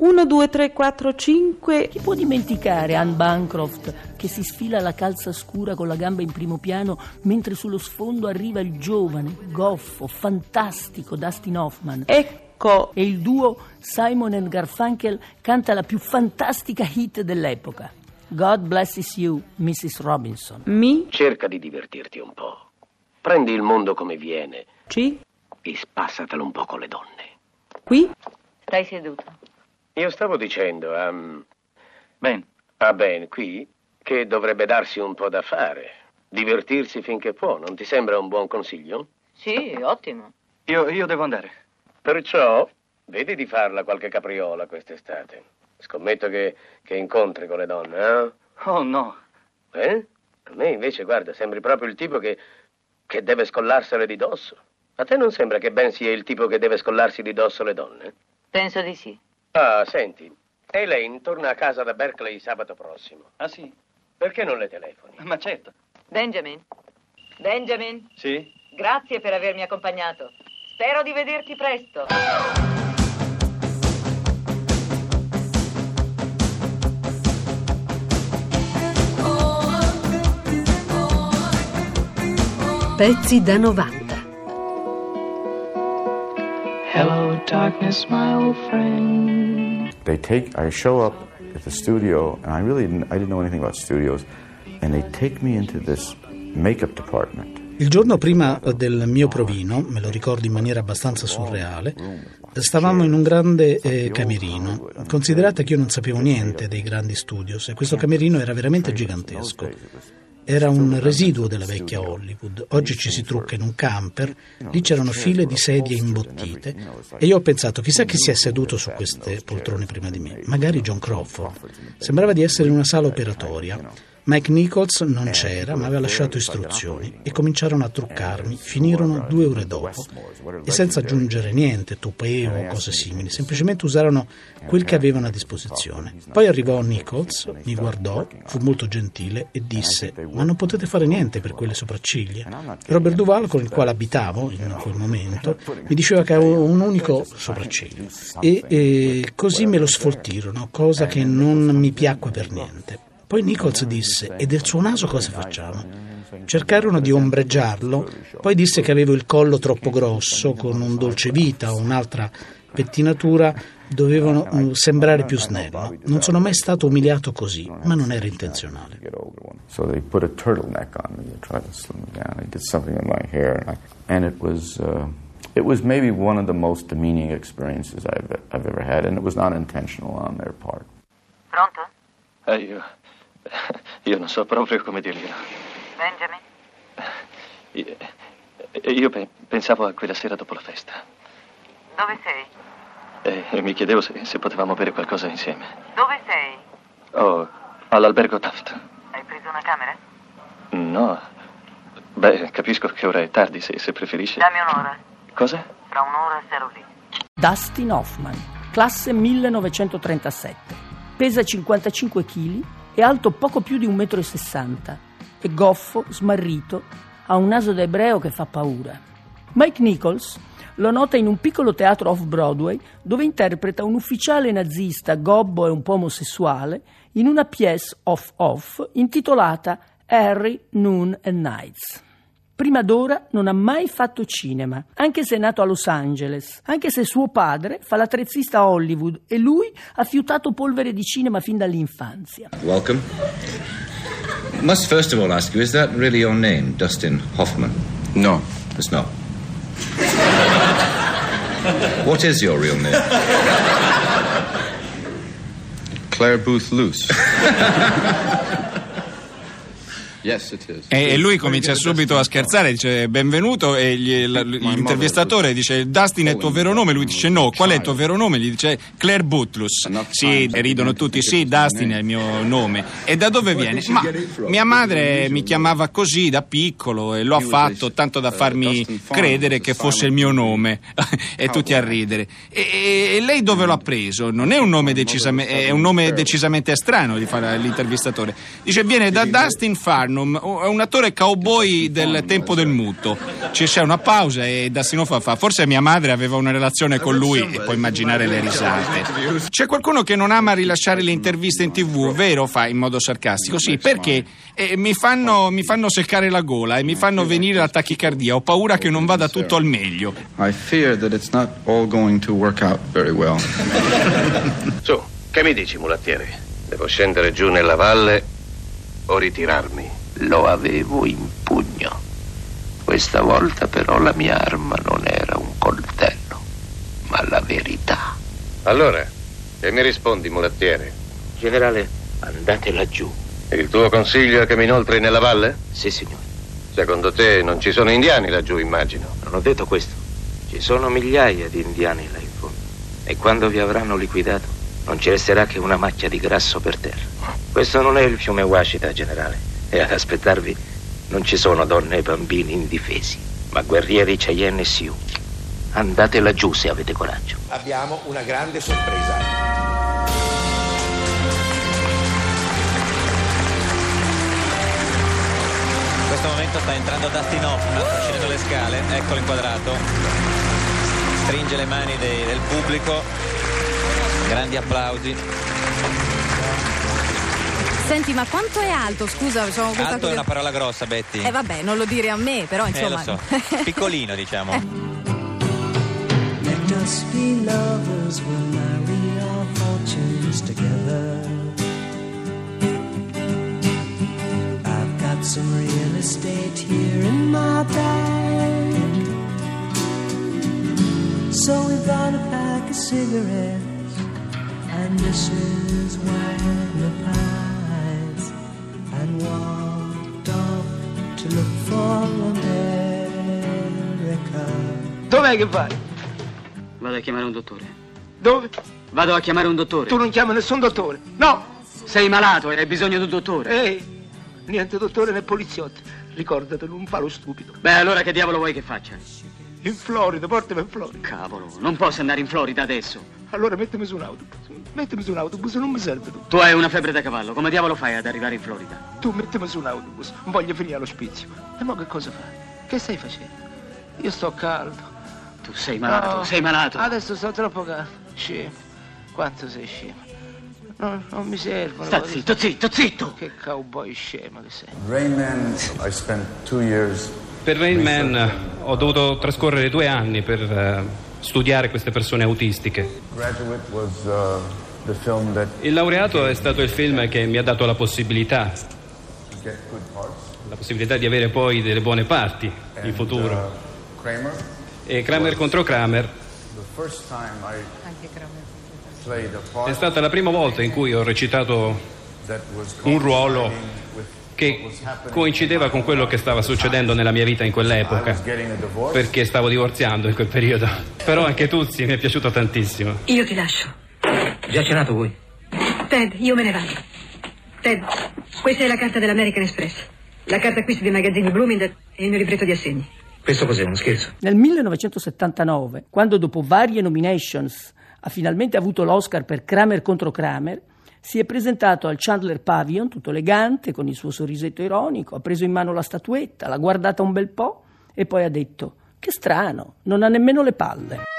1, 2, 3, 4, 5. Chi può dimenticare Anne Bancroft che si sfila la calza scura con la gamba in primo piano mentre sullo sfondo arriva il giovane, goffo, fantastico Dustin Hoffman? Ecco. E il duo Simon and Garfunkel canta la più fantastica hit dell'epoca. God blesses you, Mrs. Robinson. Mi. Cerca di divertirti un po'. Prendi il mondo come viene C. e spassatelo un po' con le donne. Qui. Stai seduto. Io stavo dicendo a... um, Ben, a Ben qui che dovrebbe darsi un po' da fare. Divertirsi finché può, non ti sembra un buon consiglio? Sì, ottimo. io, io devo andare. Perciò vedi di farla qualche capriola quest'estate. Scommetto che, che incontri con le donne, eh? Oh no, Eh? A me invece, guarda, sembri proprio il tipo che, che deve scollarsele di dosso. A te non sembra che Ben sia il tipo che deve scollarsi di dosso le donne? Penso di sì. Ah, senti, Elaine torna a casa da Berkeley sabato prossimo. ah sì, Perché non le telefoni? ma certo. Benjamin. Benjamin, Sì? grazie per avermi accompagnato. Spero di vederti presto. Pezzi da 90. Darkness, my old friend. They take, I show up at the studio, and I really didn't, I didn't know anything about studios, and they take me into this makeup department. Il giorno prima del mio provino, me lo ricordo in maniera abbastanza surreale, stavamo in un grande eh, camerino. Considerate che io non sapevo niente dei grandi studios e questo camerino era veramente gigantesco. Era un residuo della vecchia Hollywood. Oggi ci si trucca in un camper, lì c'erano file di sedie imbottite e io ho pensato chissà chi si è seduto su queste poltrone prima di me. Magari John Crawford. Sembrava di essere in una sala operatoria. Mike Nichols non c'era, ma aveva lasciato istruzioni e cominciarono a truccarmi. Finirono due ore dopo. E senza aggiungere niente, tupeo o cose simili, semplicemente usarono quel che avevano a disposizione. Poi arrivò Nichols, mi guardò, fu molto gentile e disse: Ma non potete fare niente per quelle sopracciglia. Robert Duval, con il quale abitavo in quel momento, mi diceva che avevo un unico sopracciglio e, e così me lo sfoltirono, cosa che non mi piacque per niente. Poi Nichols disse: E del suo naso cosa facciamo? Cercarono di ombreggiarlo, poi disse che avevo il collo troppo grosso, con un dolce vita o un'altra pettinatura dovevano mm, sembrare più snello. Non sono mai stato umiliato così, ma non era intenzionale. So they put a turtleneck on me to try to slim me down. They did something in my hair, and, I, and it was uh, it was maybe one of the most demeaning experiences I've I've ever had, and it was not intentional on their part. Pronto? Eh, io, io non so proprio come dirglielo. Benjamin? Io, io pe- pensavo a quella sera dopo la festa Dove sei? e, e mi chiedevo se, se potevamo bere qualcosa insieme. Dove sei? Oh, all'albergo Taft. Hai preso una camera? No. Beh, capisco che ora è tardi, se, se preferisci. Dammi un'ora. Cosa? Fra un'ora sarò lì. Dustin Hoffman, classe 1937. Pesa 55 kg, è alto poco più di 1,60 m. È goffo, smarrito, ha un naso da ebreo che fa paura. Mike Nichols lo nota in un piccolo teatro off-Broadway dove interpreta un ufficiale nazista gobbo e un po' omosessuale in una pièce off-off intitolata Harry, Noon and Nights. Prima d'ora non ha mai fatto cinema, anche se è nato a Los Angeles, anche se suo padre fa l'attrezzista a Hollywood e lui ha fiutato polvere di cinema fin dall'infanzia. Welcome. Must first of all ask you, is that really your name, Dustin Hoffman? No, It's not. what is your real name? Claire Booth Luce. yes, it is. E lui comincia subito a scherzare, dice benvenuto e gli- l'intervistatore dice Dustin è il tuo vero nome? Lui dice no, qual è il tuo vero nome? Gli dice Claire Butlus. Sì, e ridono tutti, sì, Dustin è il mio nome. E da dove viene? Ma mia madre mi chiamava così da piccolo e lo ha fatto tanto da farmi credere che fosse il mio nome. e tutti a ridere. E, e lei dove l'ha preso? Non è un nome decisamente, è un nome decisamente strano, gli fa l'intervistatore. Dice viene da Dustin Farm Barnum, è un attore cowboy del tempo del muto. Ci c'è una pausa e Dustin Hoffman fa, forse mia madre aveva una relazione con lui e puoi immaginare le risate. C'è qualcuno che non ama rilasciare le interviste in tv, vero? Fa in modo sarcastico. Sì, perché eh, mi, fanno, mi fanno seccare la gola e mi fanno venire la tachicardia. Ho paura che non vada tutto al meglio. I fear that it's not all going to work out very well. Su, che mi dici, mulattiere? Devo scendere giù nella valle o ritirarmi? Lo avevo in pugno. Questa volta però la mia arma non era un coltello, ma la verità. Allora, che mi rispondi, mulattiere? Generale, andate laggiù. Il tuo consiglio è che mi inoltri nella valle? Sì, signore. Secondo te non ci sono indiani laggiù, immagino? Non ho detto questo. Ci sono migliaia di indiani là in fondo. E quando vi avranno liquidato, non ci resterà che una macchia di grasso per terra. Questo non è il fiume Washita, generale. E ad aspettarvi non ci sono donne e bambini indifesi, ma guerrieri Cheyenne e Sioux. Andate laggiù se avete coraggio. Abbiamo una grande sorpresa. In questo momento sta entrando Dustin Hoffman, sta scendendo le scale, eccolo inquadrato. Stringe le mani dei- del pubblico, grandi applausi. Senti, ma quanto è alto? Scusa, sono questa Alto è cosa- una parola grossa, Betty. Eh vabbè, non lo dire a me, però Eh, insomma. lo so. Piccolino, diciamo. Let us be lovers, we'll marry our fortunes together. I've got some real estate here in my bag. So we bought a pack of cigarettes and Mrs. Wagner pies Dov'è che vai? Vado a chiamare un dottore. Dove? Vado a chiamare un dottore. Tu non chiami nessun dottore. No! Sei malato e hai bisogno di un dottore. Ehi, niente dottore né poliziotti. Ricordatelo, non fa lo stupido. Beh, allora che diavolo vuoi che faccia? In Florida, portami in Florida. Cavolo, non posso andare in Florida adesso. Allora mettimi su un autobus. Mettimi su un autobus, non mi serve tu. Tu hai una febbre da cavallo, come diavolo fai ad arrivare in Florida? Tu mettimi su un autobus. Voglio finire all'ospizio. E mo che cosa fai? Che stai facendo? Io sto caldo. Tu sei malato, No, sei malato. Adesso sto troppo. Scemo. Quanto sei scemo? No, non mi servono. Sta zitto, zitto, zitto! Che cowboy scemo che sei. Rain Man, I spent two years Per Rain Man ho dovuto trascorrere due anni per eh, studiare queste persone autistiche. Was uh, Il laureato è stato il film che mi ha dato la possibilità, la possibilità di avere poi delle buone parti in And, futuro. uh, Kramer, E Kramer contro Kramer è stata la prima volta in cui ho recitato un ruolo che coincideva con quello che stava succedendo nella mia vita in quell'epoca, perché stavo divorziando in quel periodo. Però anche Tuzzi mi è piaciuto tantissimo. Io ti lascio. Già cenato voi? Ted, io me ne vado. Ted, questa è la carta dell'American Express. La carta acquisto dei magazzini Bloomingdale e il mio libretto di assegni. Questo cos'è, uno scherzo? Nel 1979, quando dopo varie nominations ha finalmente avuto l'Oscar per Kramer contro Kramer, si è presentato al Chandler Pavilion, tutto elegante, con il suo sorrisetto ironico, ha preso in mano la statuetta, l'ha guardata un bel po' e poi ha detto: Che strano, non ha nemmeno le palle.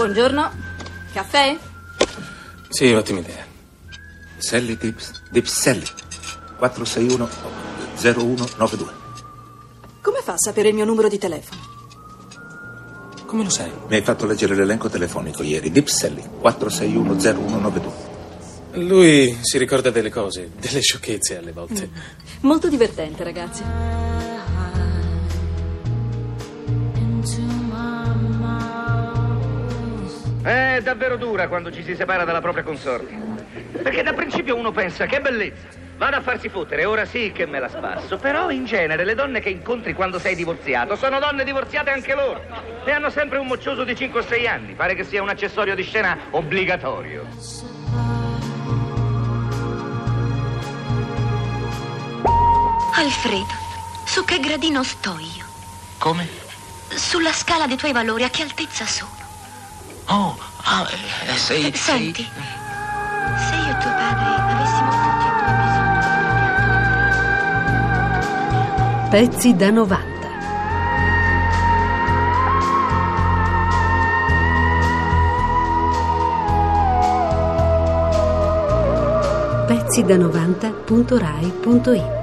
Buongiorno. Caffè? Sì, ottima idea. Sally Dips, Dipselli, 461 0192. Come fa a sapere il mio numero di telefono? Come lo sai? Mi hai fatto leggere l'elenco telefonico ieri. Dipselli, 461 0192. Lui si ricorda delle cose, delle sciocchezze alle volte. Molto divertente, ragazzi. È davvero dura quando ci si separa dalla propria consorte. Perché da principio uno pensa che bellezza. Vado a farsi fottere, ora sì che me la spasso. Però in genere le donne che incontri quando sei divorziato sono donne divorziate anche loro. E hanno sempre un moccioso di 5 o 6 anni. Pare che sia un accessorio di scena obbligatorio. Alfredo, su che gradino sto io? Come? Sulla scala dei tuoi valori, a che altezza sono? Oh, ah, eh, sei... Senti, se io e tuo padre avessimo tutti e due bisogno... Pezzi da 90. pezzi da 90.rai.it